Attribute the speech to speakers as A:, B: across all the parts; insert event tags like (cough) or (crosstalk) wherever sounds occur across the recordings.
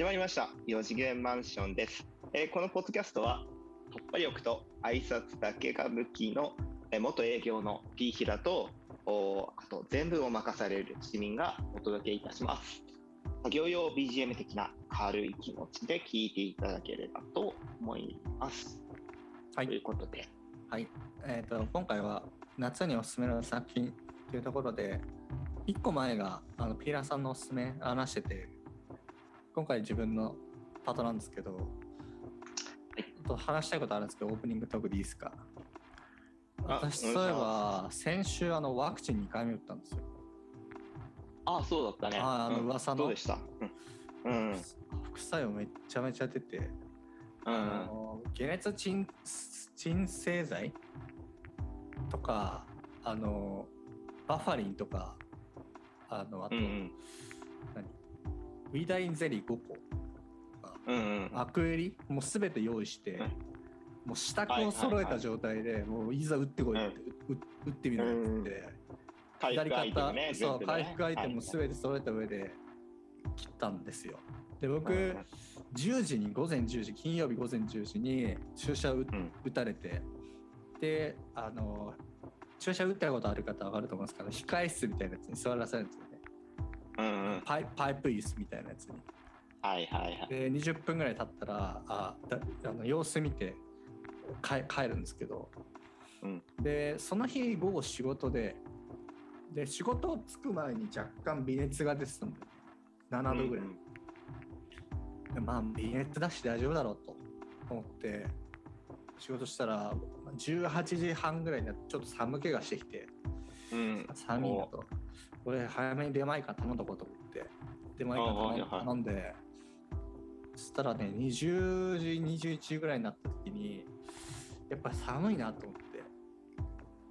A: 始まりました。4次元マンションです、えーこのポッドキャストは突破力と挨拶だけが武器の、えー元営業の P 平とおあと全部を任される市民がお届けいたします。作業用 BGM 的な軽い気持ちで聞いていただければと思います。という
B: はい、
A: ことで。
B: はい。えー、と今回は夏におすすめの作品というところで1個前があのピーラーさんのおすすめ話してて今回自分のパートなんですけど、
A: い。
B: ちょっと話したいことあるんですけどオープニングトークでいいですか？
A: あ
B: 私そういえば先週あのワクチン2回目打ったんですよ。
A: あそうだったね。
B: ああの
A: うん。
B: 噂の。
A: どうでした？うん。うん。
B: 副作用めっちゃめちゃ出て、
A: う
B: あ
A: ん
B: の解熱鎮鎮静剤とかあのバファリンとかあのあと、
A: うんうん。
B: 何？ウィダインゼリー5個。
A: うんうん
B: アクエリ？もう全て用意して、
A: うん。
B: もう支度を揃えた状態で、もういざ打ってこいって、う打ってみるって言って、
A: 回復アイテムね
B: そう、回復アイテムも
A: はい
B: 全て揃えた上で切ったんですよ。で僕、
A: うん
B: 10時に午前10時金曜日午前10時に注射を打,、
A: ん。
B: 打たれてであの注射打ったことある方は分かると思うんですけど控え室みたいなやつに座らされるんですよね
A: うんうん。
B: パイパイプ椅子みたいなやつに。
A: はいはいはい。
B: で20分ぐらい経ったらあだあの様子見て帰帰るんですけど、
A: うん。
B: でその日午後仕事でで仕事着く前に若干微熱が出てたんで7度ぐらい、
A: うん
B: でまあ微熱だし大丈夫だろうと。思って仕事したら18時半ぐらいになってちょっと寒気がしてきて。
A: うん。
B: 寒いなとこれ早めに出前館頼んどこうと思って。出前館頼ん
A: あはい
B: そしたらね20時21時ぐらいになった時にやっぱり寒いなと思っ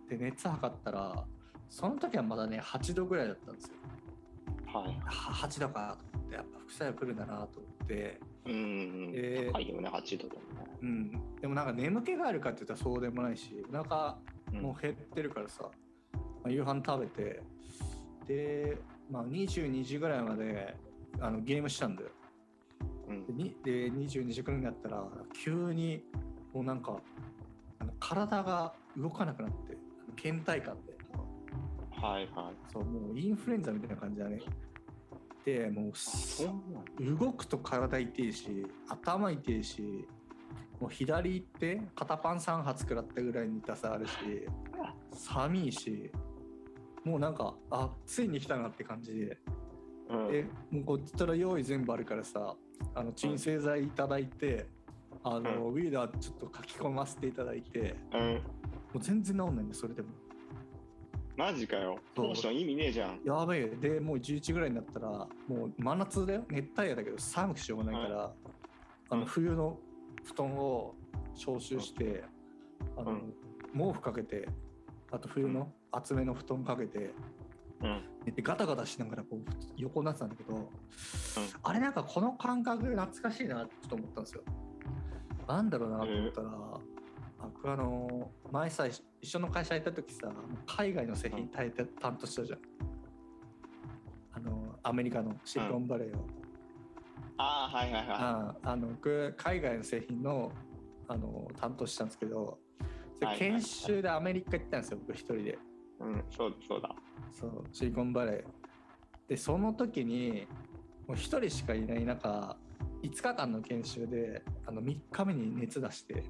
B: て。で熱測ったらその時はまだね8度ぐらいだったんですよ。
A: はい。
B: は8度かと思ってやっぱ副作用来るんだなと思って。
A: うんうん
B: えー
A: 高いよね8度でもね。
B: うん。でもなんか眠気があるかって言ったらそうでもないしお腹
A: うん。
B: もう減ってるからさ、まあ夕飯食べてで、まあ、22時ぐらいまであのゲームしたんだよ。
A: うん。
B: でにで22時くらいになったら急にもうなんかあの体が動かなくなって倦怠感で。
A: はいはい。
B: そうもうインフルエンザみたいな感じだね。でもう動くと体痛いし頭痛いしもう左手肩パン3発食らったぐらいに痛さあるし (laughs) 寒いしもうなんかあついに来たなって感じで。
A: うん。
B: でもうこっちから用意全部あるからさあの鎮静剤いただいて、あのウィーダーちょっと書き込ませていただいて
A: うん。
B: もう全然治んないんでそれでも。
A: マジかよ。
B: そう。
A: ポーション意味ねえじゃん。
B: やべえ。でもう11ぐらいになったらもう真夏だよ。熱帯夜だけど寒くしようがないから、あの冬の布団を消臭して、あの
A: うん
B: 毛布かけてあと冬の厚めの布団かけて
A: うん
B: 寝てガタガタしながらこう横になってたんだけど、あれなんかこの感覚懐かしいなってちょっと思ったんですよ。なんだろうなと思ったら、僕あの前さ一緒の会社行った時さ海外の製品担当担当したじゃん。あのアメリカのシリコンバレーを。
A: ああはいはいは
B: ああの僕海外の製品のあの担当したんですけどそ研修でアメリカ行ったんですよ僕一人で。
A: いうんそうそうだ。
B: そうシリコンバレー。でその時にもう1人しかいない中5日間の研修であの3日目に熱出して。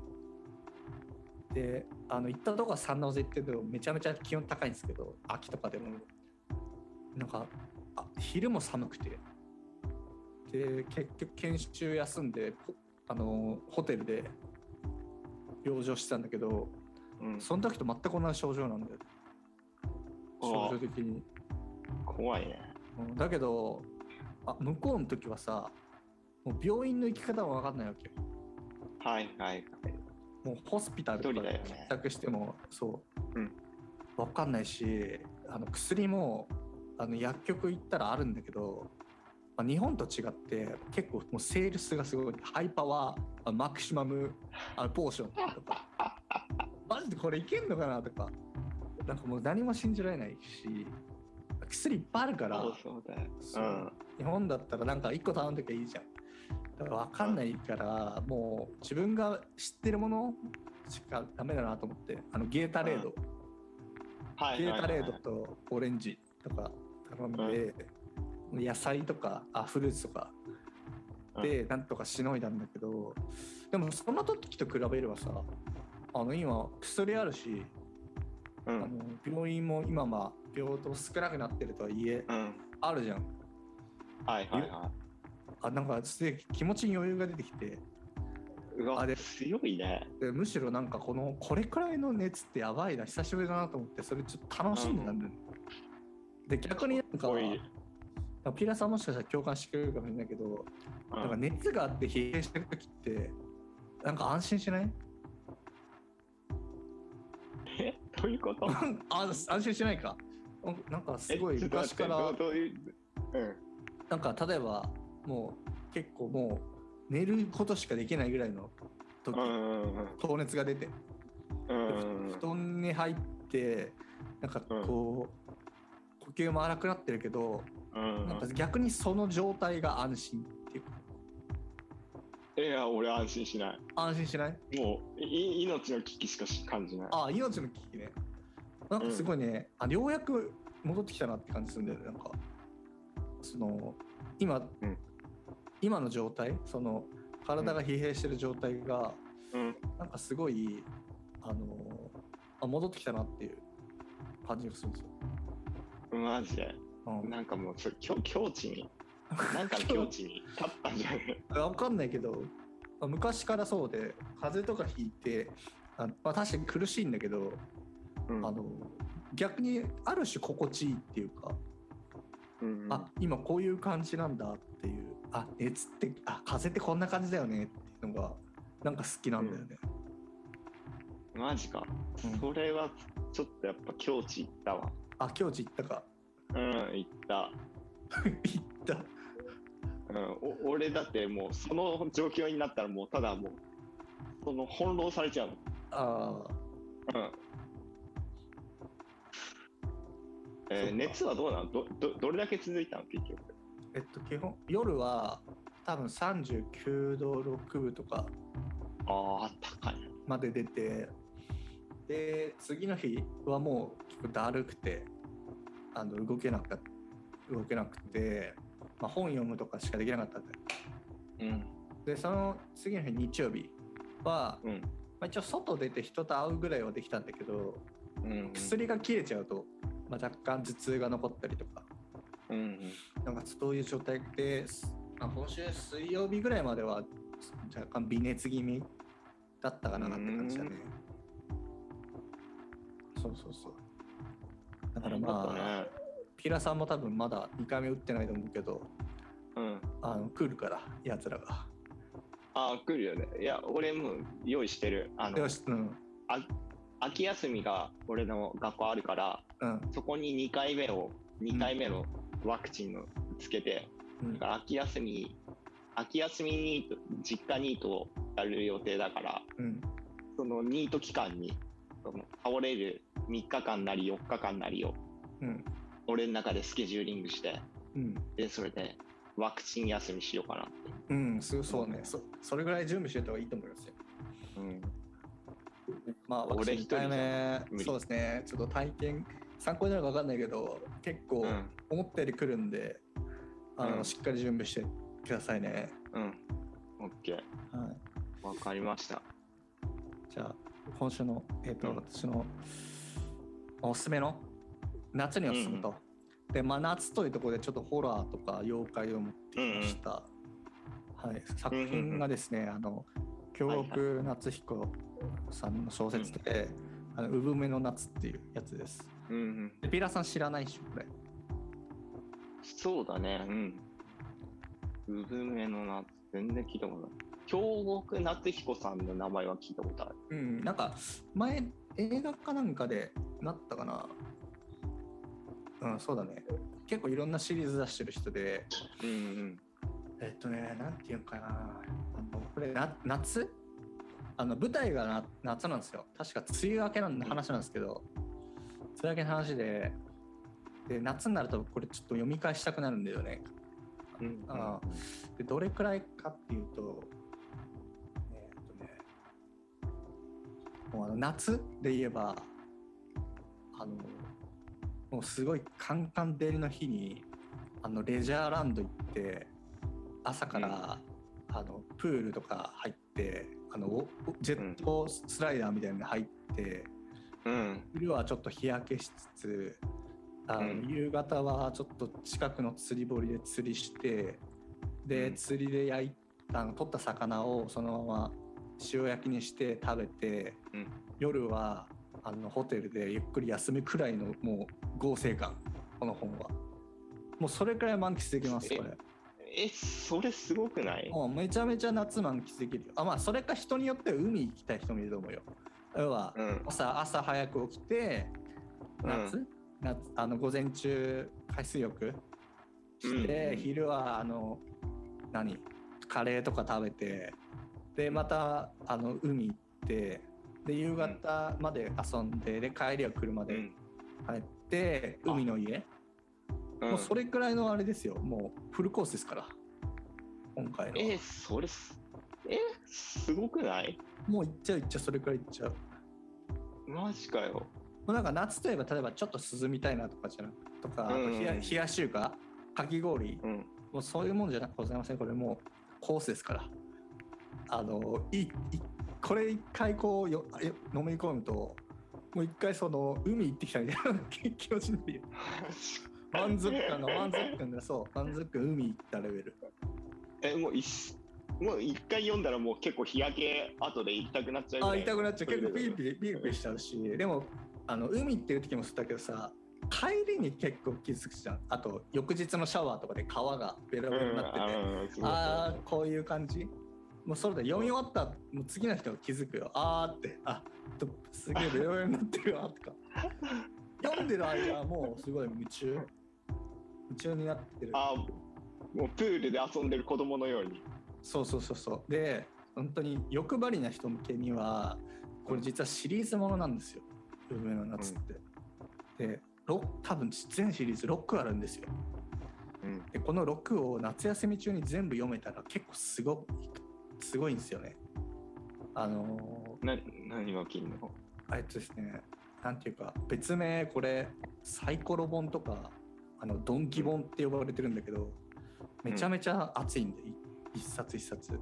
B: であの行ったとこはサンノゼっていうとめちゃめちゃ気温高いんですけど秋とかでも。なんかあ昼も寒くて。で結局研修休んでほあのホテルで養生してたんだけど
A: うん。
B: その時と全く同じ症状なんだよ。症状的に。
A: 怖いね。
B: うん。だけどあ向こうの時はさもう病院の行き方も分かんないわけよ。
A: はいはい。
B: もうホスピタルとか帰宅してもそう、
A: うん。
B: 分かんないしあの薬もあの薬局行ったらあるんだけど、まあ、日本と違って結構もうセールスがすごい。ハイパワーあマキシマムあのポーションとかマジでこれいけんのかなとかなんかもう何も信じられないし薬いっぱいあるから
A: そうそうだ
B: う日本だったらなんか1個頼んどきゃいいじゃん。だから分かんないから、もう自分が知ってるものしかダメだなと思ってあのゲータレード、ゲータレードとオレンジとか頼んで、野菜とかあフルーツとか。でなんとかしのいだんだけどでもその時と比べればさあの今薬あるし、
A: うん。
B: あの病院も今まあ病棟少なくなってるとはいえ
A: うん。
B: あるじゃん。
A: はいはいは
B: あなんかすげえ気持ちに余裕が出てきて
A: いうわ
B: あで
A: 強いね。
B: でむしろなんかこのこれくらいの熱ってやばいな久しぶりだなと思ってそれちょっと楽しんでたんだよね、で逆になんかピラさんもしかしたら共感してくれるかもしれないけど、
A: うん。
B: なんか熱があって疲弊してる時ってなんか安心しない？
A: どういうこと？(laughs)
B: あ安心しないか？なんかすごい昔から
A: どうどういう？うん
B: なんか例えばもう結構もう寝ることしかできないぐらいの時、
A: うんうんうん
B: 高熱が出て
A: うんうんうん
B: 布団に入ってなんかこう、呼吸も荒くなってるけど、
A: うん。
B: なんか逆にその状態が安心い
A: や俺安心しない。
B: 安心しない？
A: もうい命の危機しかし感じない。
B: あ命の危機ね。なんかすごいね、あようやく戻ってきたなって感じするんだよね。なんかその今、
A: うん。
B: 今の状態？その体が疲弊してる状態が、
A: うん。
B: なんかすごいあのあ戻ってきたなっていう感じがするんですよ、
A: マジで。
B: うん。
A: なんかもう境地になんかの境地に立ったんじゃない？
B: わかんないけど、まあ昔からそうで風邪とかひいてあ、まあ、確かに苦しいんだけど、
A: うん。
B: あの逆にある種心地いいっていうか、
A: うんうん。
B: あ今こういう感じなんだっていうあ熱ってあ風邪ってこんな感じだよねっていうのがなんか好きなんだよね。
A: マジか、
B: うん。
A: それはちょっとやっぱ境地行ったわ。
B: あ境地行ったか。
A: うん行った、
B: 行った。(laughs)
A: うん、お俺だってもうその状況になったらもうただもうその翻弄されちゃう
B: ああ
A: のうん。えー熱はどうなの？どどどれだけ続いたの？結局。
B: えっと基本夜は多分39度6分とか
A: ああ高い。
B: まで出てで次の日はもう結構だるくてあの動けなか動けなくて、まあ、本読むとかしかできなかったんで
A: うん。
B: でその次の日日曜日は、
A: うん。
B: まあ、一応外出て人と会うぐらいはできたんだけど
A: うん
B: 薬が切れちゃうと、まあ、若干頭痛が残ったりとか。
A: うん
B: なんかそういう状態で、まあ、今週水曜日ぐらいまでは若干微熱気味だったかなって感じだね。そうそうそう。だからまあ、
A: ね
B: ピラさんも多分まだ2回目打ってないと思うけど、
A: うん。
B: あの来るから、やつらが。
A: ああ来るよね。いや俺も用意してる。あの
B: よし、うん、
A: 秋休みが俺の学校あるから
B: うん、
A: そこに2回目を2回目のワクチンをつけて、
B: うん。
A: だから秋休み秋休みに実家ニートをやる予定だから
B: うん、
A: そのニート期間にその倒れる3日間なり4日間なりを
B: うん、
A: 俺の中でスケジューリングして
B: うん、
A: でそれでワクチン休みしようかなって、
B: うん、そうそうねそ、それぐらい準備してた方がいいと思いますよ。
A: うん、
B: まあ、
A: 俺
B: 私2回
A: 一人じゃ
B: 目そうですね、ちょっと体験、参考になるか分かんないけど、結構
A: うん
B: 思ったより来るんで、あの
A: うん
B: しっかり準備してくださいね。
A: うん。オッケ
B: はい。
A: ー。わかりました。
B: じゃあ、今週の、えっ、と、
A: うん
B: 私のおすすめの夏におすすめと。で、まあ、夏というところでちょっとホラーとか妖怪を持ってきました。はい。作品がですね、あの、京極夏彦さんの小説で、あの産めの夏っていうやつです。
A: うんうん。
B: でピラさん知らないっしょ、これ。
A: そうだね。うん。産めの夏、全然聞いたことない。京極夏彦さんの名前は聞いたことある。
B: うん、なんか前映画かなんかでなったかな。うんそうだね。結構いろんなシリーズ出してる人で、
A: うんうん、
B: えっとね何て言うかな。これな夏？あの舞台がな夏なんですよ。確か梅雨明けの話なんですけど、うん、梅雨明けの話で。で夏になるとこれちょっと読み返したくなるんだよね。
A: うん、
B: あでどれくらいかっていうと,、えー、っとね、もうあの夏で言えばあのもうすごいカンカン照りの日にあのレジャーランド行って朝から、あのプールとか入ってあのおジェットスライダーみたいなのに入って、
A: うん。
B: 昼はちょっと日焼けしつつあの、
A: うん。
B: 夕方はちょっと近くの釣り堀で釣りしてで、
A: うん。
B: 釣りで焼いあの取った魚をそのまま塩焼きにして食べて、
A: うん。
B: 夜はあのホテルでゆっくり休むくらいのもう合成感この本は。もうそれくらい満喫できますこれ。
A: え、それすごくない？
B: もうめちゃめちゃ夏満喫できるよ。あまあそれか人によっては海行きたい人もいると思うよ。要は
A: うん。
B: 朝朝早く起きて夏,、
A: う
B: 夏？あの午前中海水浴？して、
A: うん。
B: 昼はあの何？カレーとか食べてでまたあの海行ってで夕方まで遊んでで帰りは車で
A: うん。
B: 帰って、海の家、
A: うん。
B: もうそれくらいのあれですよ。もうフルコースですから。今回の。は
A: え、それす、え、すごくない？
B: もう行っちゃう行っちゃうそれくらい行っちゃう。
A: マジかよ。
B: もうなんか夏といえば例えばちょっと涼みたいなとかじゃなくとか、あと
A: うん。
B: 冷や冷やし中華かき氷。
A: うん。
B: もうそういうもんじゃございません。これもうコースですから。あのいいこれ一回こうよよ飲み込むともう一回その海行ってきたみたいな気 (laughs) 気持ちになるよ (laughs) 満足感が満足感がそう満足感海行ったレベル。
A: え、もう一、もう一回読んだらもう結構日焼け後で行きたくなっちゃうぐらい。
B: あ痛くなっちゃう。結構ピリ
A: リ。
B: ピリピリピリしちゃうし。でもあの海っていう時もそうだけどさ帰りに結構気づくじゃん。あと翌日のシャワーとかで川がベロ
A: うん、
B: ベロになってて、
A: うん
B: ああこういう感じ？もうそれで読み終わったもう次の人が気づくよ。あーって。あとすげえベロベロになってるわとか。読んでる間はもうすごい夢中。夢中になってる。
A: あもうプールで遊んでる子供のように。
B: そうそうそうそう。で本当に欲張りな人向けにはこれ実はシリーズものなんですよ「海の夏」って、でろ多分全シリーズ6あるんですよ。
A: うん。
B: でこの6を夏休み中に全部読めたら結構すごすごいんですよね。あの
A: な、何が起きんの？
B: ーえっとですねなんていうか別名これサイコロ本とかあのドンキ本って呼ばれてるんだけどめちゃめちゃ熱いんで、い一冊一冊。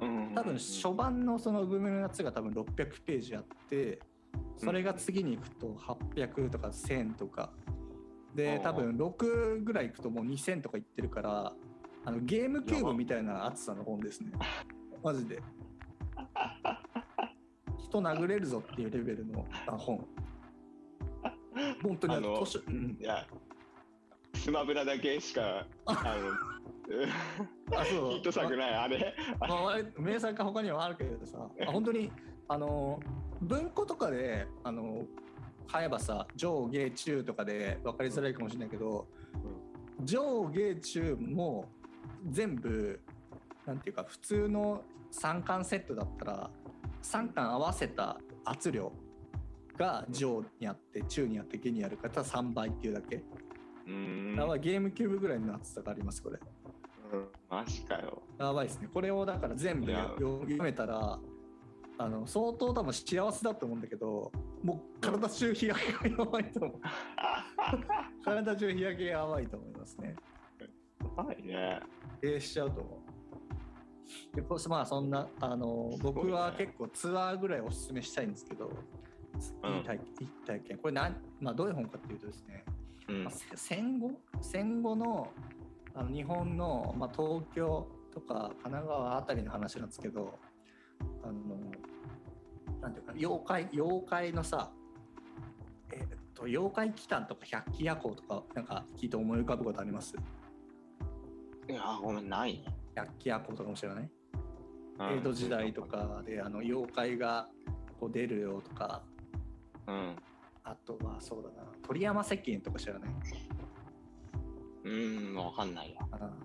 A: うん。
B: 多分初版のその「海の夏」が多分600ページあってそれが次に行くと800とか1000とか。で
A: あー。
B: 多分6ぐらい行くともう2000とかいってるからあのゲームキューブみたいな厚さの本ですね (laughs) マジで。人殴れるぞっていうレベルのあ本。本当にあのうん。
A: いや、スマブラだけしか、あ。の、
B: あそう。
A: ヒット作ない、あれ。
B: まあ、名作が他にはあるけどさ。あ本当にあの文庫とかであの買えばさ上下中とかで分かりづらいかもしれないけど、上下中も全部なんていうか普通の3巻セットだったら3巻合わせた圧量が上にあって中にあって下にあるから3倍っていうだけ、
A: うん。
B: ゲームキューブぐらいの厚さがありますこれ
A: うんマジかよ。
B: やばいですね。これをだから全部読めたら、あの相当多分幸せだと思うんだけど、もう体中日焼けがやばいと思う。(laughs) 体中日焼けがやばいと思いますね。
A: はいね。
B: えしちゃうと思う。でこうまあそんなあの僕は結構ツアーぐらいおすすめしたいんですけど、
A: うん。
B: いい体いい体験。これなんまあどういう本かっていうとですね、
A: うん。
B: まあ、せ戦後？戦後のあの日本の、まあ、東京とか神奈川あたりの話なんですけどあのなんていうか妖怪妖怪のさえっと妖怪祈祷とか百鬼夜行とかなんか聞いて思い浮かぶことあります？
A: いや、ごめん、ないね。
B: 百鬼夜行とかも知らない
A: うん
B: 江戸時代と。かであの妖怪がこう出るよとか
A: うん。
B: あとはそうだな鳥山石鹸とか知らない？
A: うん、わかんないや。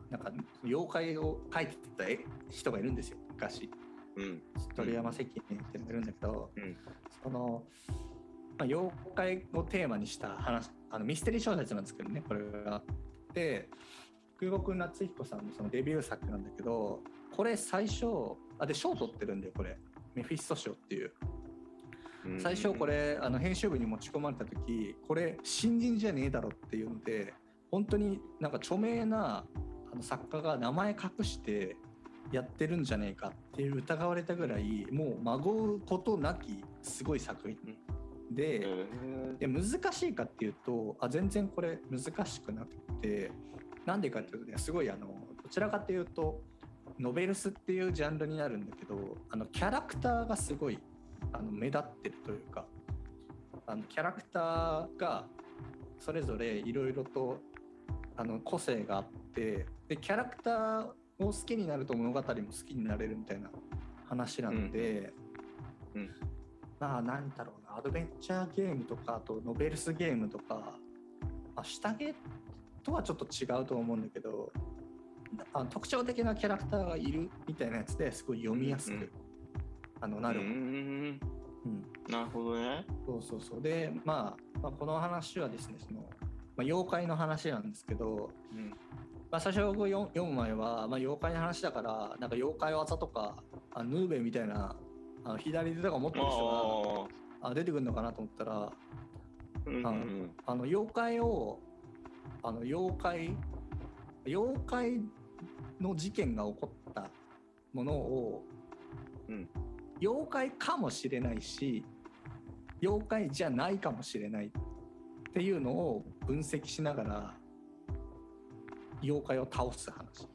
B: なんか妖怪を描いてた絵人がいるんですよ昔
A: うん。
B: 鳥山石鹸ってのがいるんだけど、
A: うん
B: その、まあ、妖怪をテーマにした話あのミステリー小説なんですけどねこれが。で久保君夏彦さんのそのデビュー作なんだけどこれ最初あで賞取ってるんだよこれ。メフィスト賞っていう。最初これあの編集部に持ち込まれた時これ新人じゃねえだろっていうので本当になんか著名なあの作家が名前隠してやってるんじゃねえかっていう疑われたぐらいもう孫うことなきすごい作品。で。
A: うん
B: で難しいかっていうとあ全然これ難しくなくてなんでかっていうとねすごいあのどちらかっていうとノベルスっていうジャンルになるんだけどあのキャラクターがすごいあの目立ってるというかあのキャラクターがそれぞれいろいろとあの個性があってでキャラクターを好きになると物語も好きになれるみたいな話なんで、
A: うん。うん。
B: まあなんだろうなアドベンチャーゲームとかあとノベルスゲームとか、まあ、下着とはちょっと違うと思うんだけどあの特徴的なキャラクターがいるみたいなやつですごい読みやすく、
A: うんうん。
B: あのなる、
A: うん
B: うん
A: なるほどね。
B: そうそうそう。で、まあ、まあこの話はですねその、まあ、妖怪の話なんですけど、
A: うん。
B: まあ、最初僕読読む前は、まあ、妖怪の話だからなんか妖怪技とかあヌーベみたいなあの左手とか持ってる人
A: あ
B: があ出てくるのかなと思ったら
A: あうんうんうん。
B: あの妖怪をあの妖怪妖怪の事件が起こったものを、
A: うん。
B: 妖怪かもしれないし妖怪じゃないかもしれないっていうのを分析しながら妖怪を倒す話。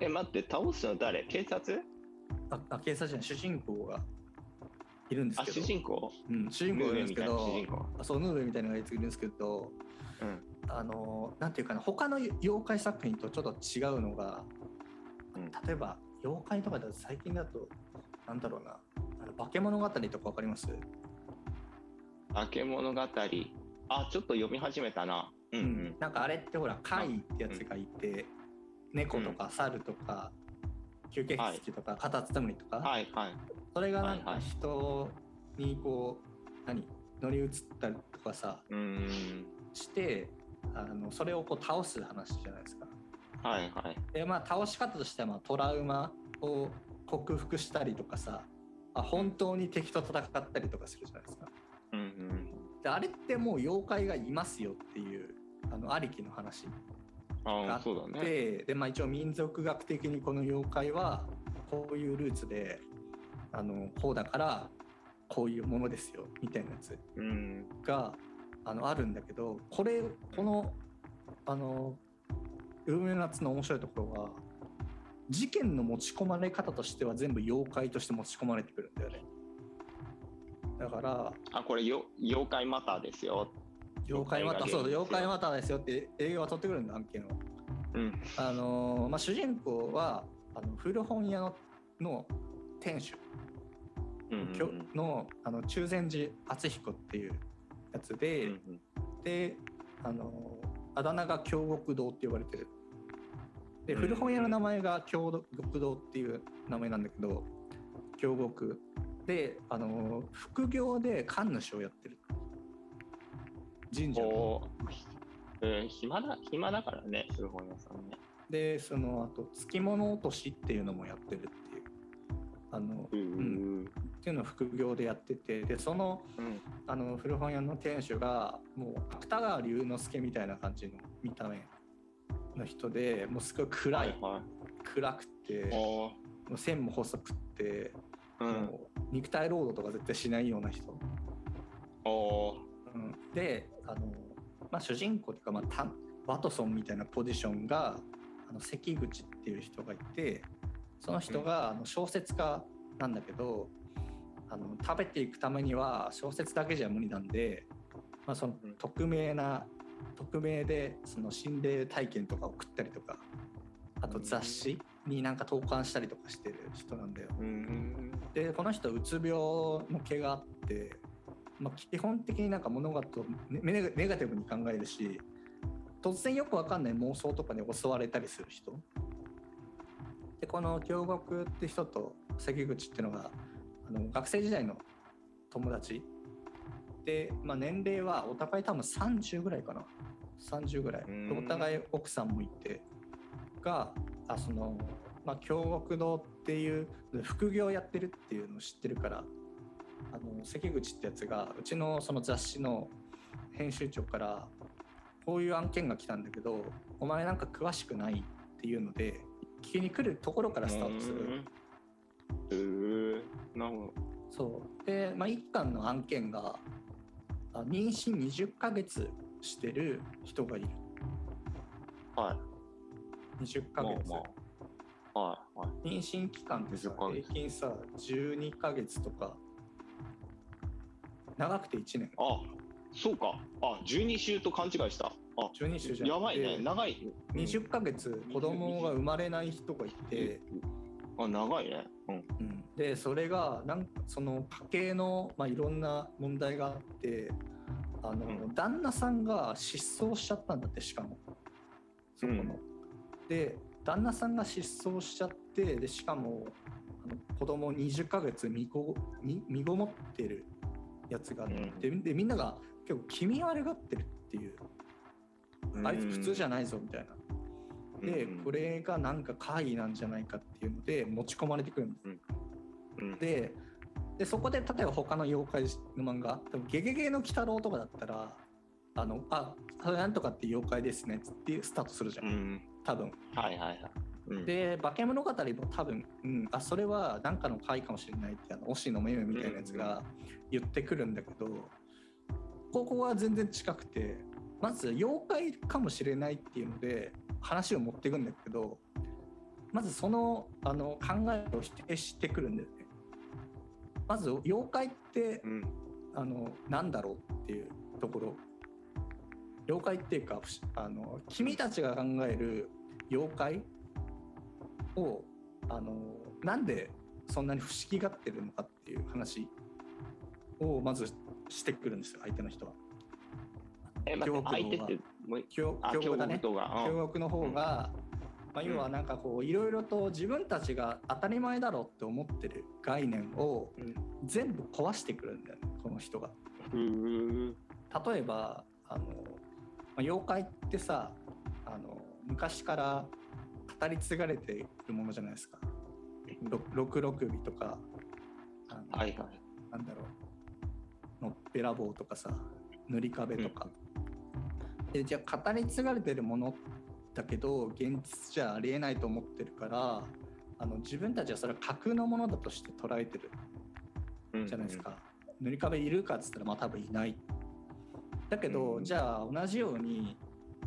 A: え、待って、倒すの誰？警察？
B: ああ警察じゃない主人公がいるんです
A: あ、
B: けど。
A: 主人公？
B: うん、主人公がいるんですけどそうヌーベみたいなのがいるんですけど
A: うん
B: あのなんていうかな他の妖怪作品とちょっと違うのが、
A: うん。
B: 例えば妖怪とかだと最近だとなんだろうなあの化け物語とかわかります、
A: 化け物語。あ、ちょっと読み始めたな。うんうん。
B: なんかあれってほら怪ってやつがいて、猫とか猿とか、吸血鬼とかカタツムリとか、
A: はいはい。
B: それがなんか人にこう何？乗り移ったりとかさ。してあのそれをこう倒す話じゃないですか。
A: はいはい。
B: でまあ倒し方としてはまあトラウマを克服したりとかさあ本当に敵と戦ったりとかするじゃないですか。
A: うんうん。
B: であれってもう妖怪がいますよっていうあのありきの話が
A: あ
B: っ
A: そうだね。
B: てで、まあ、一応民族学的にこの妖怪はこういうルーツであのこうだからこういうものですよみたいなやつ
A: うん。
B: があのあるんだけどこれこのあの「海の夏」の面白いところは事件の持ち込まれ方としては全部妖怪として持ち込まれてくるんだよねだから
A: あ、これよ、妖怪マターですよ。
B: 妖怪また
A: 妖怪が
B: そう妖怪
A: ま
B: またですよって映画は撮ってくるんだ案件を
A: うん。
B: あのーまあ、主人公はあの古本屋のの店主。
A: うん
B: きょのあの中禅寺敦彦っていうやつ
A: うん
B: で、
A: うん。
B: であのあだ名が京極堂って呼ばれてる。で
A: うん
B: 古本屋の名前が京極堂っていう名前なんだけど京極。であの副業で神主をやってる。神社の。
A: おー。えー暇だ、暇だからね、古本屋さんね。
B: でそのあと付き物落としっていうのもやってるあの
A: うんうん
B: っていうのを副業でやっててでその
A: うん。
B: あの古本屋の店主がもう芥川龍之介みたいな感じの見た目の人でもうすごい暗、
A: はいいはい。
B: 暗くてもう線も細くって、
A: うん。
B: もう肉体労働とか絶対しないような人、うん、であの、まあ、主人公というか、まあ、タワトソンみたいなポジションがあの関口っていう人がいてその人があの小説家なんだけど、あの食べていくためには小説だけじゃ無理なんで、まあ、その
A: うん
B: 匿名な匿名でその心霊体験とか送ったりとかあと雑誌になんか投函したりとかしてる人なんだよ。
A: うん。
B: でこの人うつ病の毛があって、まあ、基本的になんか物事をネネガネガティブに考えるし突然よくわかんない妄想とかに襲われたりする人でこの京極って人と関口っていうのがあの学生時代の友達。で、まあ、年齢はお互い多分30ぐらいかな。30ぐらい。お互い奥さんもいて。があその、まあ、京極堂っていう副業やってるっていうのを知ってるからあの関口ってやつがうちのその雑誌の編集長からこういう案件が来たんだけどお前なんか詳しくないっていうので聞きに来るところからスタートする。
A: うーなるほ
B: そうで、まあ、一巻の案件があ妊娠20ヶ月してる人がいる
A: ど。はい。
B: 20ヶ月、
A: まあまあ。はいはい。
B: 妊娠期間ってさ
A: 20ヶ月
B: 平均さ12ヶ月とか長くて1年
A: あ、そうか。あ、12週と勘違いした。あ、
B: 12週じゃ
A: やばいね。長い。
B: 20ヶ月子供が生まれない人がいて、
A: あ、長いね。うん。
B: うんでそれがなんかその家計の、まあ、いろんな問題があってあの、
A: うん
B: 旦那さんが失踪しちゃったんだってしかもそこの。
A: うん
B: で旦那さんが失踪しちゃってでしかもあの子供20ヶ月身ご身身ごもってるやつがあって、でみんなが結構気味悪がってるっていう、あいつ普通じゃないぞみたいな。で、これがなんか怪異なんじゃないかっていうので持ち込まれてくるんです。
A: うん、
B: ででそこで例えば他の妖怪の漫画多分ゲゲゲの鬼太郎とかだったらあのあそれなんとかって妖怪ですねってスタートするじゃん、
A: うん。
B: 多分。
A: はいはいはい。うん、
B: で化け物語も多分、うん、あそれは何かの怪かもしれないってあの推しのめめみたいなやつが言ってくるんだけど、ここは全然近くてまず妖怪かもしれないっていうので話を持っていくんだけどまずそのあの考えを否定してくるんだよね。まず妖怪って
A: うん。
B: あのなんだろうっていうところ妖怪っていうかあの君たちが考える妖怪をあのなんでそんなに不思議がってるのかっていう話をまずしてくるんですよ相手の人は。
A: え、待って、
B: 恐怖の方が
A: 相手って、もう、
B: 京
A: あ、京
B: 京極だね
A: 極とが。
B: 京極の方が、まあ、要はなんかこういろいろと自分たちが当たり前だろうって思ってる概念を
A: うん
B: 全部壊してくるんだよねこの人が。例えばあの、まあ、妖怪ってさあの昔から語り継がれているものじゃないですか。ろ六六尾とかあの
A: ーはいはい。
B: なんだろうのっぺらぼうとかさ塗り壁とか、でじゃあ語り継がれてるものだけど現実じゃありえないと思ってるからあの自分たちはそれは架空のものだとして捉えてる
A: うん
B: じゃないです。か、塗り壁いるかっつったらまあ多分いない。だけど、
A: うん
B: じゃあ同じように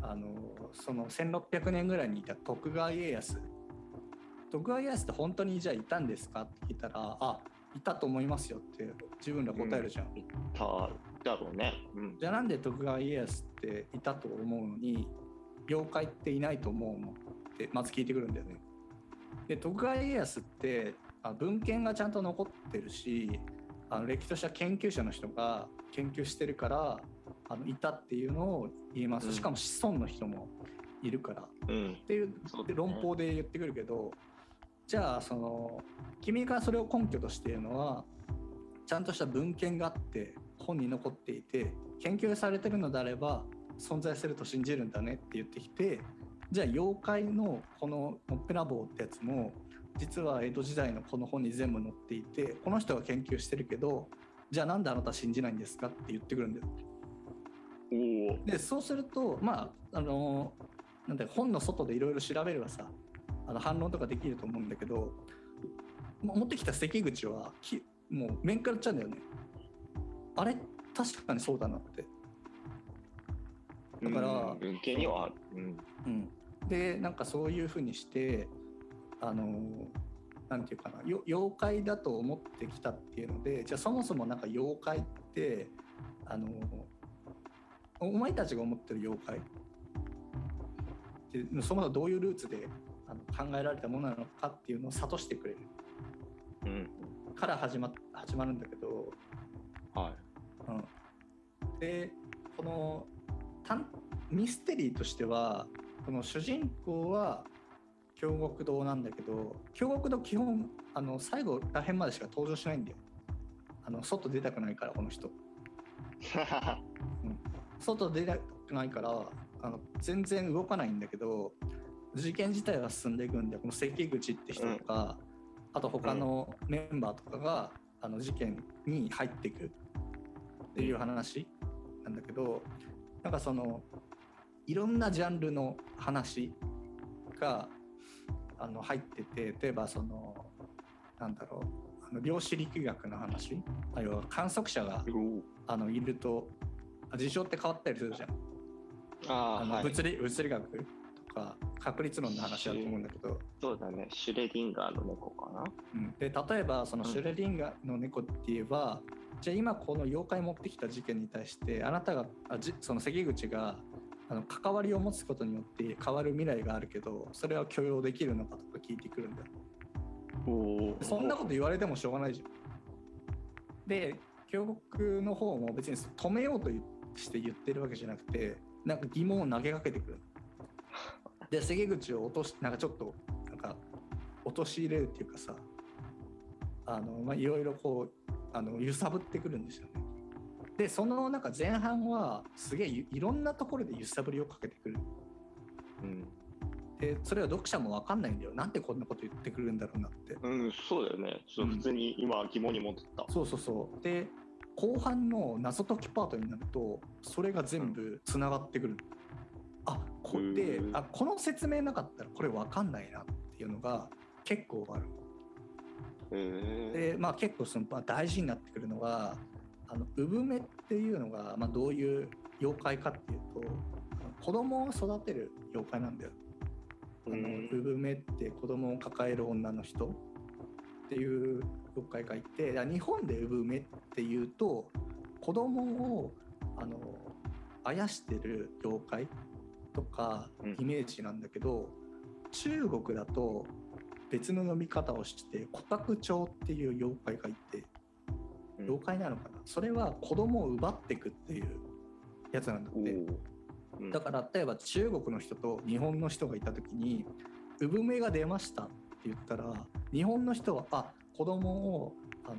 B: あのその1600年ぐらいにいた徳川家康。徳川家康って本当にじゃあいたんですかって聞いたらあいたと思いますよって自分ら答えるじゃん、
A: ただろうね。うん。
B: じゃあなんで徳川家康っていたと思うのに妖怪っていないと思うのってまず聞いてくるんだよね。で徳川家康ってあ文献がちゃんと残ってるしあの歴史とした研究者の人が研究してるからあのいたっていうのを言います、
A: うん
B: しかも子孫の人もいるからっ
A: うん。
B: ていう論法で言ってくるけどじゃあその君がそれを根拠としているのはちゃんとした文献があって本に残っていて研究されてるのであれば存在すると信じるんだねって言ってきてじゃあ妖怪のこののっぺらぼうってやつも実は江戸時代のこの本に全部載っていてこの人が研究してるけどじゃあなんであなた信じないんですかって言ってくるんだよ。
A: おお。
B: でそうするとまああのなんだよ本の外でいろいろ調べればさあの反論とかできると思うんだけども持ってきた関口はきもう面からっちゃうんだよねあれ？確かにそうだなってだから
A: うん文献にはある。うん。
B: うんでなんかそういうふうにしてあのなんていうかなよ妖怪だと思ってきたっていうのでじゃあそもそもなんか妖怪ってあのお前たちが思ってる妖怪ってそもそもどういうルーツであの考えられたものなのかっていうのを諭してくれる
A: うん。
B: から始ま始まるんだけど、
A: はい。
B: うん、でこの単ミステリーとしてはこの主人公は京極堂なんだけど京極堂基本あの最後らへんまでしか登場しないんだよ。あの外出たくないからこの人。外出たくないからあの全然動かないんだけど事件自体は進んでいくんでこの関口って人とか、あと他のメンバーとかがあの事件に入っていくっていう話なんだけどなんかそのいろんなジャンルの話があの入ってて例えばそのなんだろうあの量子力学の話あるいは観測者があのいるとあ事象って変わったりするじゃん。あの
A: あーはい
B: 物理物理学とか確率論の話だと思うんだけど、
A: そうだねシュレディンガーの猫かな
B: うん、で例えばそのシュレディンガーの猫って言えば、じゃあ今この妖怪持ってきた事件に対してあなたがあじその関口があの関わりを持つことによって変わる未来があるけどそれは許容できるのかとか聞いてくるんだよ。
A: お
B: そんなこと言われてもしょうがないじゃん。で京極の方も別に止めようとして言ってるわけじゃなくてなんか疑問を投げかけてくる。で関口を落としなんかちょっとなんか陥れるっていうかさあのまあいろいろこうあの揺さぶってくるんですよね。でそのなんか前半はすげえいいろんなところで揺さぶりをかけてくる。
A: うん、
B: でそれは読者も分かんないんだよ。なんでこんなこと言ってくるんだろうなって。
A: うん、そうだよね普通に今疑問に持ってた、
B: そうそうそう。で、後半の謎解きパートになると、それが全部つながってくる。あこ
A: へ
B: で
A: ー
B: あこの説明なかったらこれ分かんないなっていうのが結構ある。で、まあ結構その、まあ、大事になってくるのが、あの産めっていうのが、まあ、どういう妖怪かっていうと、子供を育てる妖怪なんだよ。あの
A: うん
B: 産めって子供を抱える女の人っていう妖怪がいて日本で産めっていうと子供をあのあやしてる妖怪とか
A: うん。
B: イメージなんだけど、中国だと別の飲み方をして虎角鳥っていう妖怪がいて
A: うん。
B: 妖怪なのかな？それは子供を奪っていくっていうやつなんだって。
A: うん。
B: だから例えば中国の人と日本の人がいた時に「産めが出ました」って言ったら日本の人は「あ子供をあの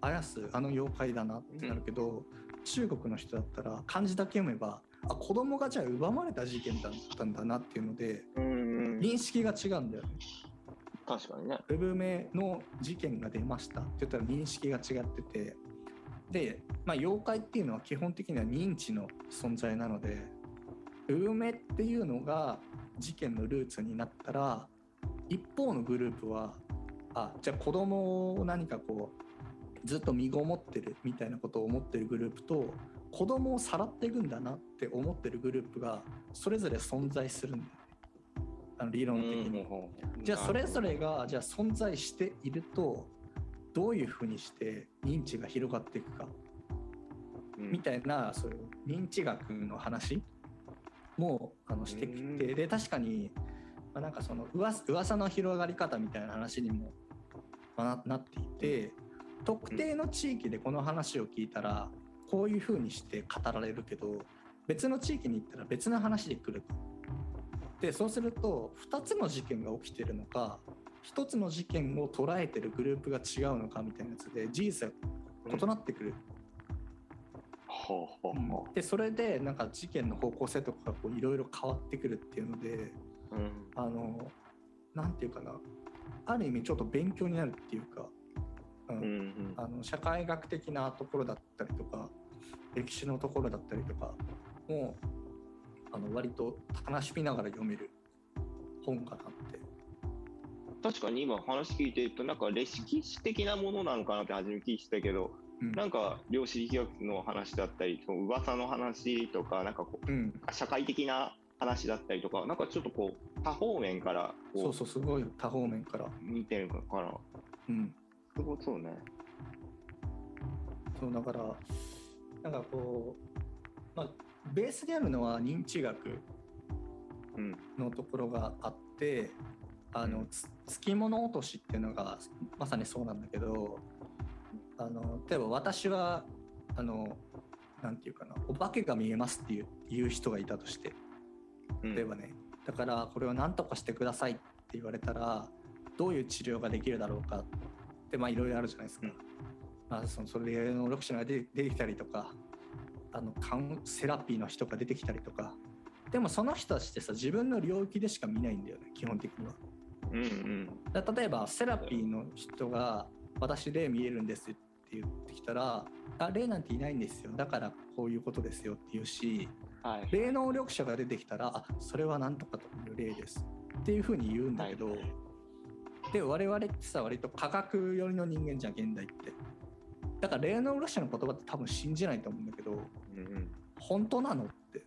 B: あやすあの妖怪だな」ってなるけど、中国の人だったら漢字だけ読めば「あ子供がじゃあ奪われた事件だったんだな」っていうので
A: うんうん。
B: 認識が違うんだよね。
A: 確かにね。
B: 産めの事件が出ましたって言ったら認識が違ってて。で、まあ、妖怪っていうのは基本的には認知の存在なので産めっていうのが事件のルーツになったら一方のグループはあじゃあ子供を何かこうずっと身ごもってるみたいなことを思ってるグループと子供をさらっていくんだなって思ってるグループがそれぞれ存在するんだよね。あの理論的に。じゃあそれぞれがじゃあ存在しているとどういうふうにして認知が広がっていくかみたいなそういう認知学の話もあのしてき
A: うん。
B: てで確かに、まあ、なんかその噂噂の広がり方みたいな話にもなっていて特定の地域でこの話を聞いたらこういうふうにして語られるけど別の地域に行ったら別の話で来る。と。でそうすると2つの事件が起きてるのか1つの事件を捉えてるグループが違うのかみたいなやつで事実が異なってくる。
A: ほうほうほ
B: でそれでなんか事件の方向性とかがこういろいろ変わってくるっていうので
A: ううん。
B: あのなんていうかな。ある意味ちょっと勉強になるっていうか、うん。
A: うんうん。
B: あの社会学的なところだったりとか歴史のところだったりとかもあの割と楽しみながら読める本かなって。
A: 確かに今話聞いてるとなんか歴史的なものなのかなって初め聞いてたけど
B: うん。
A: なんか量子力学の話だったりその噂の話とかなんかこ
B: うん、
A: う社会的な話だったりとかなんかちょっとこう多方面からこ
B: そうそうすごい多方面から。
A: 見てるのかな
B: うん。
A: すごそうね。
B: そうだからなんかこう、まあ、ベースにあるのは認知学
A: うん。
B: のところがあってあの、
A: うん。
B: つつきもの落としっていうのがまさにそうなんだけどあの例えば私はあのなんていうかなお化けが見えますっていういう人がいたとして
A: うん。
B: 例えばね、だからこれを何とかしてくださいって言われたらどういう治療ができるだろうかってまあいろいろあるじゃないですか。
A: うん
B: まあ、そのそれの6種が出出てきたりとかあのカウンセラピーの人が出てきたりとか。でもその人たちってさ自分の領域でしか見ないんだよね基本的には。
A: うんうん。
B: だ例えばセラピーの人が私霊見えるんですって言ってきたらあ霊なんていないんですよ。だからこういうことですよって言うし
A: はい。
B: 霊能力者が出てきたらあそれは何とかという霊です。っていうふうに言うんだけど、
A: はい。
B: で我々ってさ割と科学寄りの人間じゃん現代ってだから霊能力者の言葉って多分信じないと思うんだけど
A: うんうん。
B: 本当なのって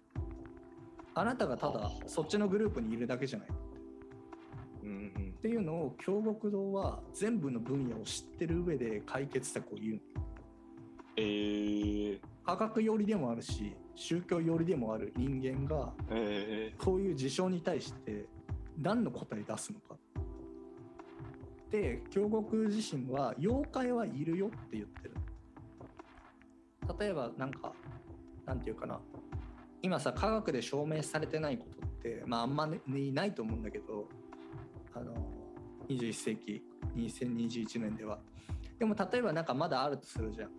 B: あなたがただそっちのグループにいるだけじゃないっ
A: うんうん。
B: ていうのを京極堂は全部の分野を知ってる上で解決策を言う
A: えー、
B: 科学寄りでもあるし宗教寄りでもある人間が
A: え
B: こういう事象に対して何の答え出すのか。で京極自身は妖怪はいるよって言ってる。例えばなんかなんていうかな。今さ科学で証明されてないことってまああんまりないと思うんだけどあの21世紀2021年では。でも例えばなんかまだあるとするじゃん。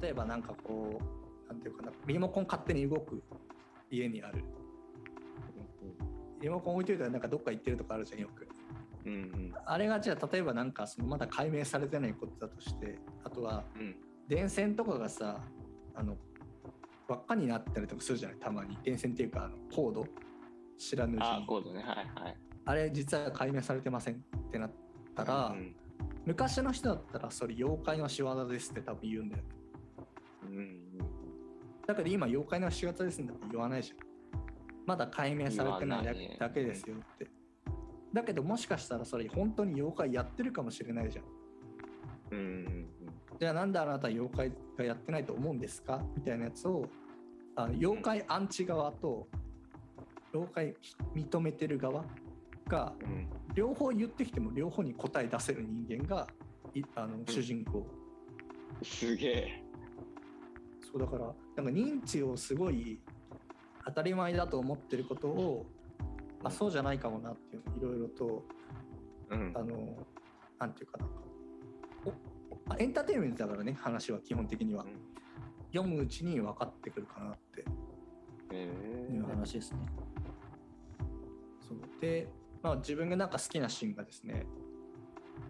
B: 例えばなんかこうなんていうかな。リモコン勝手に動く家にある。リモコン置いといたらなんかどっか行ってるとかあるじゃんよく。
A: うんうん。
B: あれがじゃあ例えばなんかそのまだ解明されてないことだとしてあとは
A: うん
B: 電線とかがさあの輪っかになったりとかするじゃない？たまに。電線っていうかあのコード？知らぬうちに
A: コードね。はいはい。
B: あれ実は解明されてませんってなったら、
A: うん
B: 昔の人だったらそれ妖怪の仕業ですって多分言うんだよ
A: うんうん
B: だけど今妖怪の仕業ですんだって言わないじゃん。まだ解明されてないだけですよって。だけどもしかしたらそれ本当に妖怪やってるかもしれないじゃん
A: うん
B: じゃあなんであなたは妖怪がやってないと思うんですか？みたいなやつをあの妖怪アンチ側と妖怪認めてる側が
A: うん。うん
B: 両方言ってきても両方に答え出せる人間がいあの主人公、
A: すげえ。
B: そうだからなんか認知をすごい当たり前だと思ってることをあそうじゃないかもなっていうのをいろいろと
A: うん。
B: あのなんていうかな。おあエンターテインメントだからね話は基本的には、
A: うん。
B: 読むうちに分かってくるかなって。
A: え
B: いう話ですね。そう。で、まあ、自分がなんか好きなシーンがですね、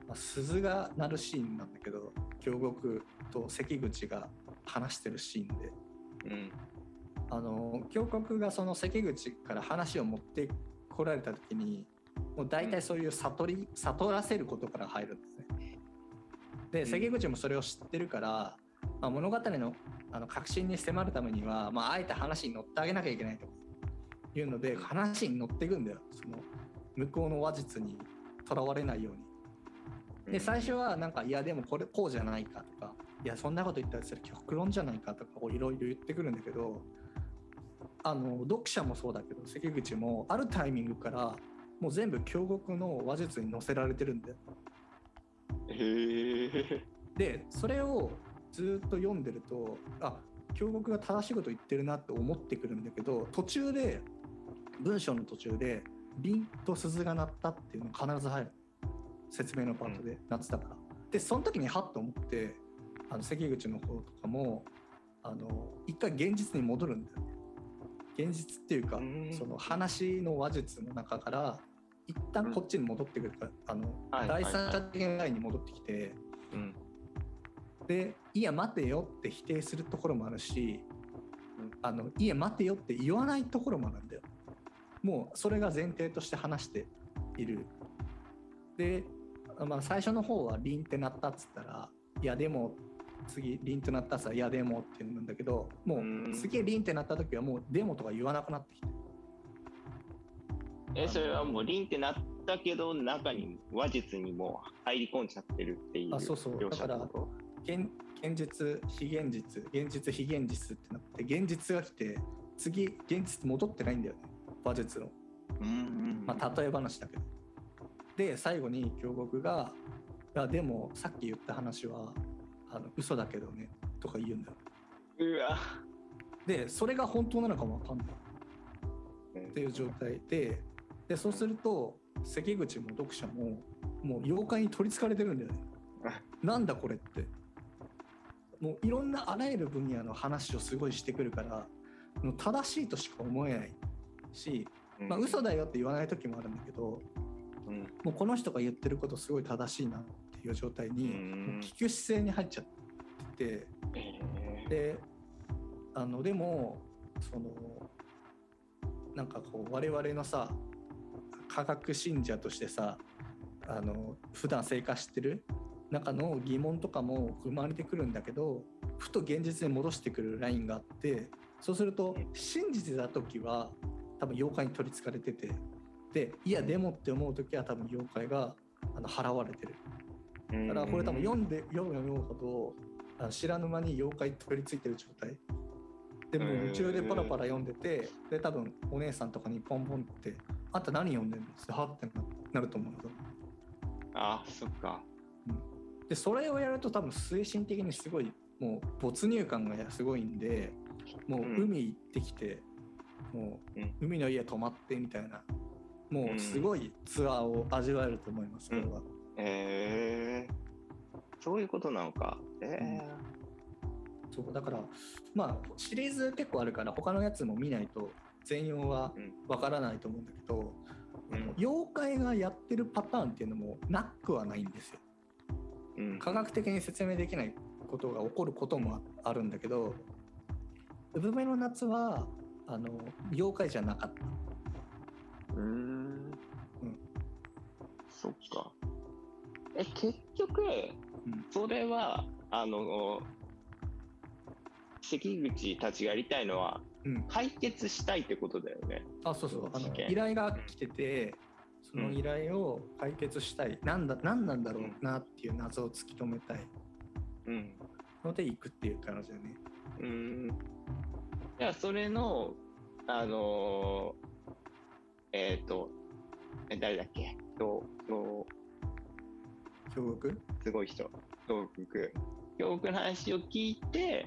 B: まあ、鈴が鳴るシーンなんだけど京極と関口が話してるシーンで。
A: うん。
B: あの京極がその関口から話を持ってこられた時にもう大体そういう悟り悟らせることから入るんです。ね。で
A: うん
B: 関口もそれを知ってるから、まあ、物語のあの核心に迫るためには、まあ、あえて話に乗ってあげなきゃいけないというので話に乗っていくんだよその向こうの話術にとらわれないように。で最初はなんかいやでもこれこうじゃないかとかいやそんなこと言ったらそれ極論じゃないかとかいろいろ言ってくるんだけどあの読者もそうだけど関口もあるタイミングからもう全部京極の話術に載せられてるんだよ。
A: へえ
B: でそれをずっと読んでるとあ京極が正しいこと言ってるなって思ってくるんだけど途中で文章の途中で「凛と鈴が鳴った」っていうのが必ず入る説明のパートで鳴ってたから。でその時にハッと思ってあの関口の方とかもあの一回現実に戻るんだよね。現実っていうか
A: うん
B: その話の話術の中から一旦こっちに戻ってくるから、あの
A: はい
B: 第三者的なラインに戻ってきて。
A: うん
B: で「いや待てよ」って否定するところもあるし
A: うん「
B: あのいや待てよ」って言わないところもあるんだよ。もうそれが前提として話している。で、まあ、最初の方は「凛ってなった」っつったら「いやでも」次「凛となった」っつったら「いやでも」って言うんだけども
A: うん
B: う次「凛ってなった時はもう「でも」とか言わなくなってきて。
A: えそれはもう凛ってなったけど中に話術にも入り込んじゃってるっていう
B: あそうそう。
A: 描写ってこと？
B: 現現実非現実現実非現実ってなって現実が来て次現実戻ってないんだよね。話術の。
A: うんうん
B: まあ、例え話だけど。で最後に京極が「いやでもさっき言った話はあの嘘だけどね」とか言うんだよ。
A: うわ。
B: でそれが本当なのかも分かんない。っていう状態ででそうすると関口も読者ももう妖怪に取りつかれてるんだよね。なんだこれって。もういろんなあらゆる分野の話をすごいしてくるからもう正しいとしか思えないし、まあ、嘘だよって言わない時もあるんだけど
A: うん。
B: もうこの人が言ってることすごい正しいなっていう状態に
A: うん。
B: もう聞く姿勢に入っちゃってて
A: え
B: であのでもそのなんかこう我々のさ科学信者としてさあの普段生活してる中の疑問とかも生まれてくるんだけどふと現実に戻してくるラインがあってそうすると真実だ時は多分妖怪に取りつかれててでいやでもって思う時は多分妖怪があの払われてる。
A: ー
B: だからこれ多分読んで読む読むほどあの知らぬ間に妖怪取り付いてる状態。でもう夢中でパラパラ読んでてで多分お姉さんとかにポンポンって「あんた何読んでんの?」ってはってななると思うの
A: あそっか。
B: でそれをやると多分精神的にすごいもう没入感がすごいんでもう海行ってきて、もう
A: うん。
B: 海の家泊まってみたいなもうすごいツアーを味わえると思います、これは。
A: えー、そういうことなのか。え
B: そうだからまあシリーズ結構あるから他のやつも見ないと全容は
A: うん。
B: わからないと思うんだけど、
A: ー、
B: あの妖怪がやってるパターンっていうのもなくはないんですよ。
A: うん。うん
B: 科学的に説明できないことが起こることもああるんだけど「産めの夏は」あの妖怪じゃなかった。
A: うーん。
B: うん。
A: そっか。え結局、
B: うん。
A: それはあの関口たちがやりたいのは
B: うん、
A: 解決したいってことだよね。
B: あそうそう。あの依頼が来ててその依頼を解決したい、なんだ何なんだろうなっていう謎を突き止めたい。
A: うん。
B: ので行くっていう感じだよね。
A: うーんいやそれのあのーえっ、とえ誰だっけ？今日今
B: 京極？
A: 日すごい人。京極。京極の話を聞いて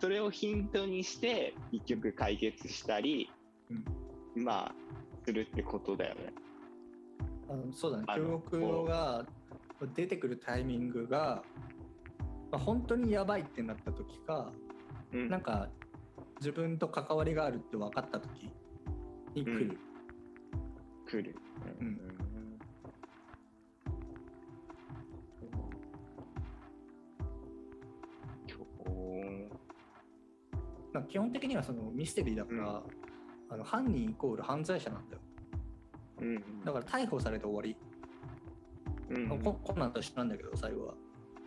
A: それをヒントにして一曲解決したり、まあするってことだよね。
B: あのそうだね。
A: あの
B: 京極が出てくるタイミングが、まあ、本当にやばいってなった時か
A: うん。
B: なんか自分と関わりがあるって分かった時に来る、
A: 来る。
B: うんまあ、基本的にはそのミステリーだから、あの犯人イコール犯罪者なんだよ。
A: うん
B: だから逮捕されて終わり、
A: うん
B: ここんなんと一緒なんだけど最後は、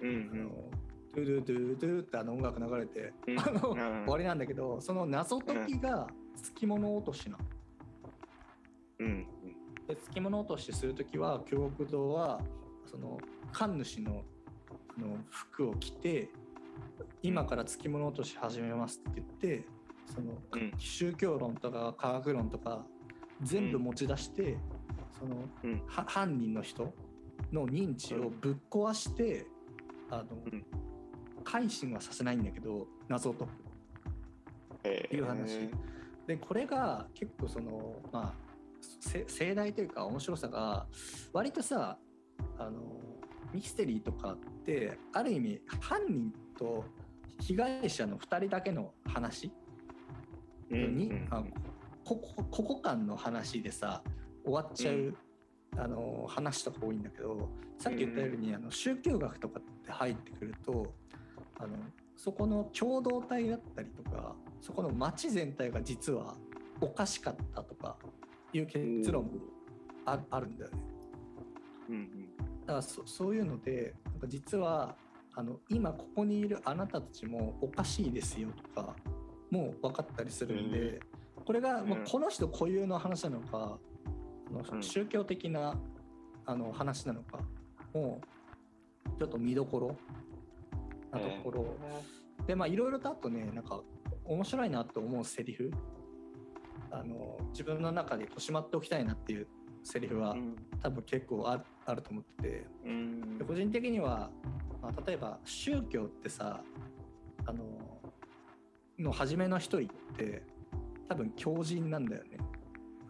A: うん
B: あのドゥドゥドゥドゥってあの音楽流れて、
A: うん。
B: あの、
A: うん。
B: 終わりなんだけどその謎解きがつきもの落としなの。
A: うん
B: でつきもの落としする時は京極堂はその神主のあの服を着て今からつきもの落とし始めますって言ってその
A: うん。
B: 宗教論とか科学論とか全部持ち出して、その
A: うん。
B: は犯人の人の認知をぶっ壊して、あの
A: うん。
B: 改心はさせないんだけど謎を解く
A: え
B: っていう話。でこれが結構そのまあせ盛大というか面白さが割とさあのミステリーとかってある意味犯人と被害者の2人だけの話？に、あここここ間の話でさ終わっちゃう、あの話とか多いんだけどさっき言ったように、あの宗教学とかって入ってくるとあのそこの共同体だったりとかそこの町全体が実はおかしかったとかいう結論もああるんだよね。
A: うん。
B: だからそそういうのでなんか実はあの今ここにいるあなたたちもおかしいですよとかもう分かったりするんで、これが、まあ
A: うん
B: この人固有の話なのかあの
A: うん。
B: 宗教的なあの話なのかもうちょっと見どころなところ、でまあいろいろとあとねなんか面白いなと思うセリフ。あの自分の中でこうしまっておきたいなっていうセリフは、
A: うん。
B: 多分結構あるあると思ってて。個人的には、まあ、例えば宗教ってさあのの初めの一人って多分狂人なんだよね。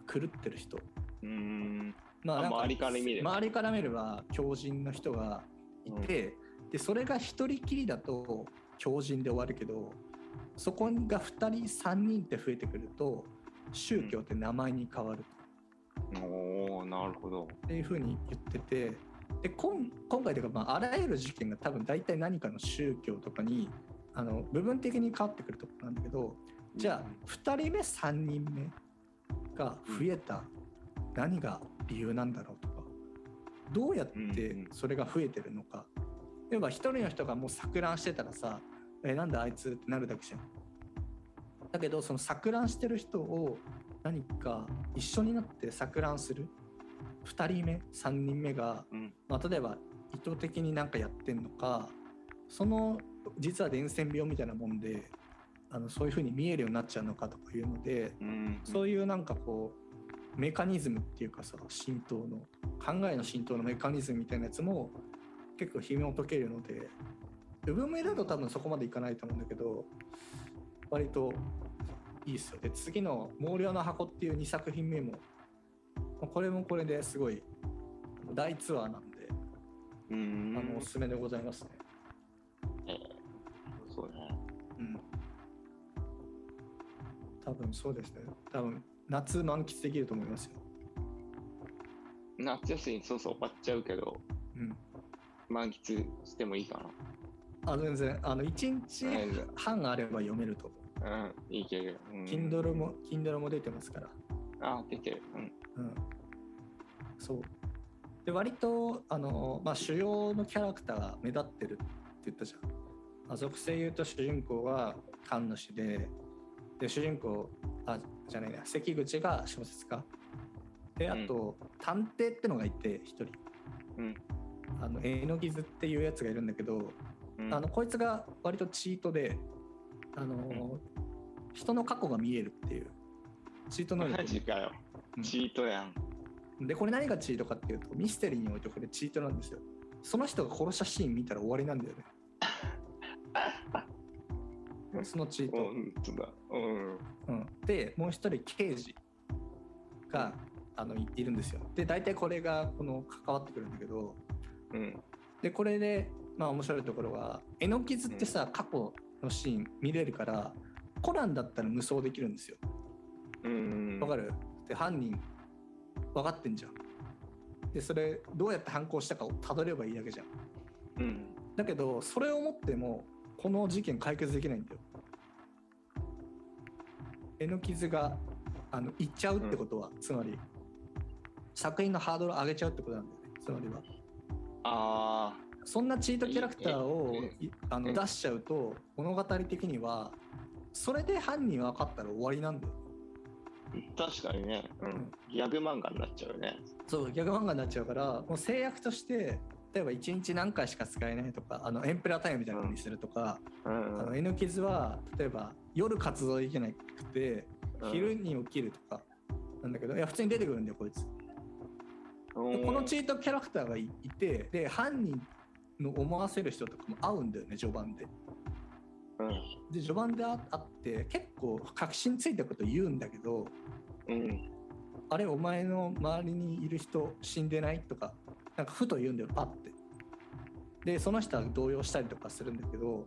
B: 狂ってる人。
A: うん。
B: ま
A: あ周りから見れば。
B: 周りから見れば狂人の人がいて、でそれが一人きりだと狂人で終わるけどそこが2人3人って増えてくると宗教って名前に変わる
A: おーなるほど。
B: っていうふうに言っててで今今回というか、まあ、あらゆる事件が多分大体何かの宗教とかにあの部分的に変わってくるところなんだけどじゃあ2人目3人目が増えた何が理由なんだろうとかどうやってそれが増えてるのか。例えば1人の人がもう錯乱してたらさえなんだあいつってなるだけじゃん。だけどその錯乱してる人を何か一緒になって錯乱する2人目3人目が、
A: うん。
B: まあ、例えば意図的になんかやってんのかその実は伝染病みたいなもんであのそういう風に見えるようになっちゃうのかとかいうので
A: うん。
B: そういうなんかこうメカニズムっていうかさ浸透の考えの浸透のメカニズムみたいなやつも結構紐解けるので部分目だと多分そこまでいかないと思うんだけど割といいですよ。で次の「毛量の箱」っていう2作品目もまあこれもこれですごい大ツアーなんで、
A: うん。
B: あのおすすめでございますね。
A: そうね。
B: うん。多分そうですね。多分夏満喫できると思いますよ。
A: 夏休みそうそう終わっちゃうけど
B: うん。
A: 満喫してもいいか
B: あ全然。あの1日
A: はい
B: 半あれば読めると。思う。
A: なうん。いいけど、うん、
B: Kindle も Kindle も出てますから。
A: あ出てる。うん。
B: うん、そう。で割とあの、まあ、主要のキャラクターが目立ってるって言ったじゃん。まあ、属性言うと主人公は神主でで主人公あじゃないな関口が小説家。であと、探偵ってのがいて一人。
A: うん。
B: あの絵の傷っていうやつがいるんだけど、
A: うん。
B: あのこいつが割とチートであの、人の過去が見えるっていう。チート能力。
A: マジかよ。
B: うん。
A: チートやん
B: でこれ何がチートかっていうとミステリーにおいてこれチートなんですよ。その人が殺したシーン見たら終わりなんだよね。(laughs) そのチート、
A: うん。
B: うん、でもう一人刑事があのいいるんですよ。で大体これがこの関わってくるんだけど
A: うん。
B: でこれでまあ面白いところは絵の傷ってさ、過去のシーン見れるからコナンだったら無双できるんですよ。
A: うん。
B: わかる？で犯人分かってんじゃん。でそれどうやって犯行したかをたどればいいだけじゃん。
A: うん
B: だけどそれをもってもこの事件解決できないんだよ。絵の傷があのいっちゃうってことは、つまり作品のハードルを上げちゃうってことなんだよね。つまりは。
A: あ
B: そんなチートキャラクターをあの
A: うん。
B: 出しちゃうと物語的にはそれで犯人分かったら終わりなんだよ。
A: ー確かにね、うん、ギャグ漫画になっちゃうよね。
B: そうギャグ漫画になっちゃうからもう制約として例えば1日何回しか使えないとかあのエンペラータイムみたいなのにするとか、
A: うん。
B: あの N 傷は例えば夜活動できなくて
A: うん。
B: 昼に起きるとかなんだけどいや普通に出てくるんだよこいつ。でこのチートキャラクターがいいてで犯人の思わせる人とかも会うんだよね序盤で。
A: うん
B: で序盤で会って結構確信ついたこと言うんだけど
A: うん
B: あれお前の周りにいる人死んでないとかなんかふと言うんだよパッて。でその人は動揺したりとかするんだけど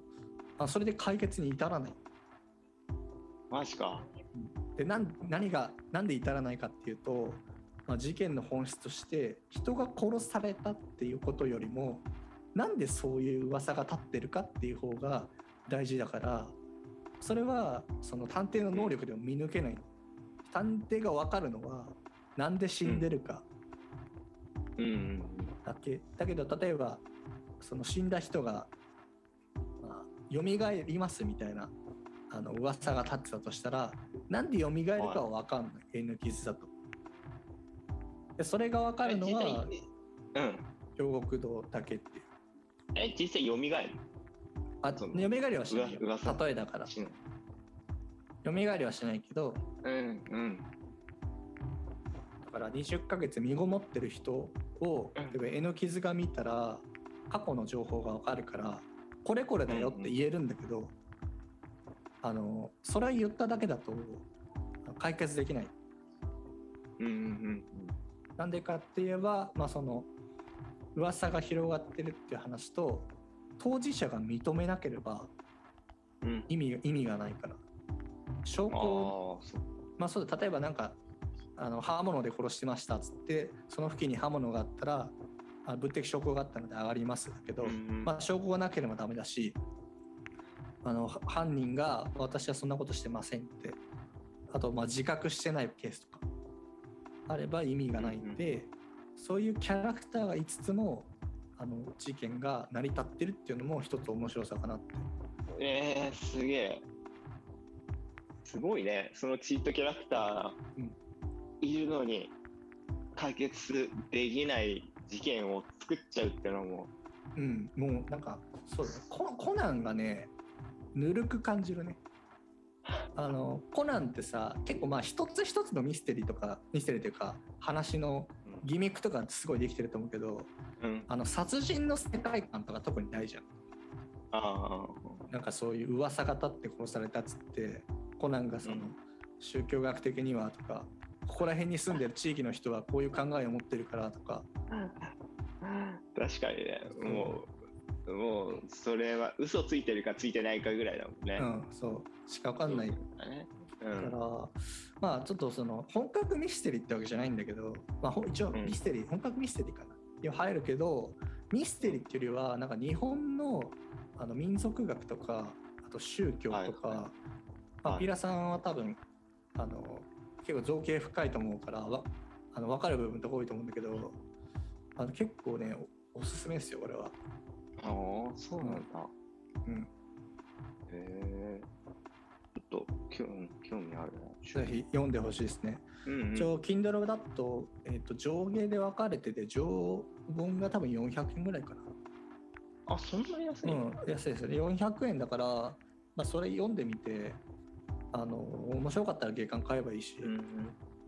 B: あそれで解決に至らない。
A: マジか
B: でなん何がなんで至らないかっていうと、まあ、事件の本質として人が殺されたっていうことよりもなんでそういう噂が立ってるかっていう方が大事だからそれはその探偵の能力でも見抜けない。の探偵が分かるのはなんで死んでるか
A: うん。
B: だけ。だけど例えばその死んだ人が、まあ、蘇りますみたいなあの噂が立ってたとしたらなんで蘇るかは分かんない。N 傷だと。でそれが分かるのは
A: うん。
B: 京極堂だけっていう。
A: え実際蘇る？
B: あ
A: そう
B: 蘇りはしない例えだから。
A: しない。
B: 蘇りはしないけど
A: うんうん。
B: だから20ヶ月身ごもってる人を
A: うん。
B: 例えば N 傷が見たら過去の情報が分かるからこれこれだよって言えるんだけど、あのそれを言っただけだと解決できない。
A: うんうん。
B: なんでかって言えば、まあ、その噂が広がってるっていう話と当事者が認めなければ
A: うん。うん
B: 意味が意味がないから。証拠まあそうだ例えばなんかあの刃物で殺してましたっつってその付近に刃物があったらあ物的証拠があったので上がりますだけど、
A: うん
B: まあ、証拠がなければダメだしあのは犯人が私はそんなことしてませんってあとまあ自覚してないケースとかあれば意味がないんで、そういうキャラクターが5つもあの事件が成り立ってるっていうのも一つ面白さかなって
A: えー、すげえ。すごいね。そのチートキャラクター
B: うん
A: いるのに解決できない事件を作っちゃうってのも。
B: うんもうなんかそうだねココナンがねぬるく感じるね (laughs) あのコナンってさ結構まあ一つ一つのミステリーとかミステリーというか話のギミックとかすごいできてると思うけど
A: うん。
B: あの殺人の世界観とか特にないじゃん
A: あ
B: なんかそういう噂が立って殺されたっつってコナンがその、
A: うん
B: 宗教学的にはとかここら辺に住んでる地域の人はこういう考えを持ってるからとか
A: あ。確かにね。もう、もう、それは嘘ついてるかついてないかぐらいだもんね。
B: うんそうしか分かんない
A: そうだ。
B: から、まあちょっとその本格ミステリーってわけじゃないんだけど、まあ、ほ一応
A: うん
B: ミステリー、本格ミステリーかなには入るけどミステリーっていうよりはなんか日本のあの民族学とかあと宗教とか、
A: はい
B: まあ、
A: はい
B: ピラさんは多分あの結構造形深いと思うからわあの分かる部分とか多いと思うんだけどあの結構ねおおすすめですよこれは。
A: ああ、そうなんだ。
B: うん、
A: へえ。と興興味あるな。
B: ぜひ読んでほしいですね。
A: うんうん
B: 一応 Kindle だと,、えー、と上下で分かれてて上本が多分400円ぐらいか
A: あ、そんなに安い
B: うん、安いですよね400円だから、まあ、それ読んでみてあの面白かったら月間買えばいいし、
A: うん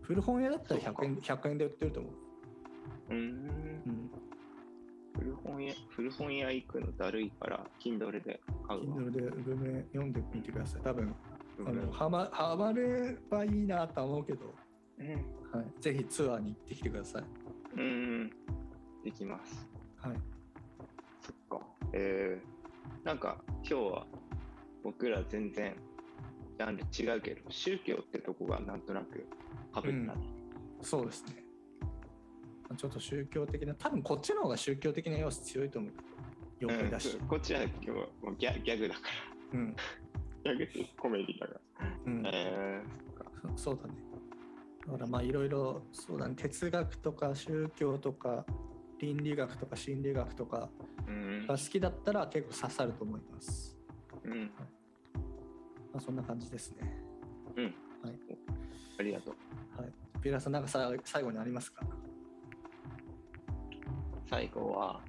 B: 古本屋だったら
A: そうか
B: 100円 ,100 円で売ってると思う、
A: うん。うん。
B: うん、
A: 古本屋、古本屋行くのだるいから、Kindle で買うわ。
B: Kindle で文明読んでみてください多分
A: うん
B: あのはまはまればいいなとは思うけど、
A: うん。
B: はい、ぜひツアーに行ってきてください、
A: うん。できます。
B: はい、
A: そっか。えー、なんか今日は僕ら全然ジャンル違うけど、宗教ってとこがなんとなくかぶったね。
B: そうですね。ちょっと宗教的な多分こっちの方が宗教的な要素強いと思う。妖怪だし。
A: うん、こっちは今日はもうギャギャグだか
B: うん、
A: ら。ギャグってコメディだから。
B: うん
A: えー、そ。
B: そそうだね。だからまあいろいろそうだね哲学とか宗教とか倫理学とか心理学とか
A: うん
B: が好きだったら結構刺さると思います。
A: うん。
B: まあ、そんな感じですね。
A: うん。
B: はい。
A: ありがとう。
B: はい。ピラさんなんかさ最後にありますか？
A: 最後は、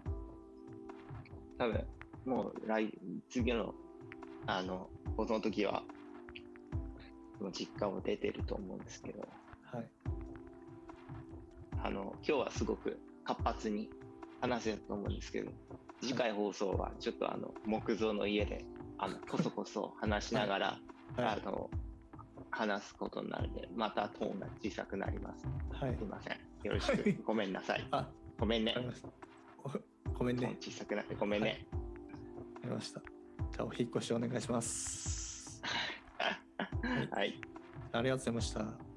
A: 多分もう来、次の、あの、放送の時は、実家を出てると思うんですけど、
B: はい。
A: あの、今日はすごく活発に話せたと思うんですけど、次回放送はちょっとあの、木造の家で、あの、こそこそ話しながら、
B: はい。
A: あの、話すことになるので、またトーンが小さくなります。
B: はい
A: すい。ません。よろし
B: はい
A: く。ごめんなさい。
B: あ、
A: ごめんね
B: ごめんね。
A: 小さくなってごめんね。
B: わかりました。じゃあお引っ越しお願いします。(laughs)
A: はい。
B: ありがとうございました。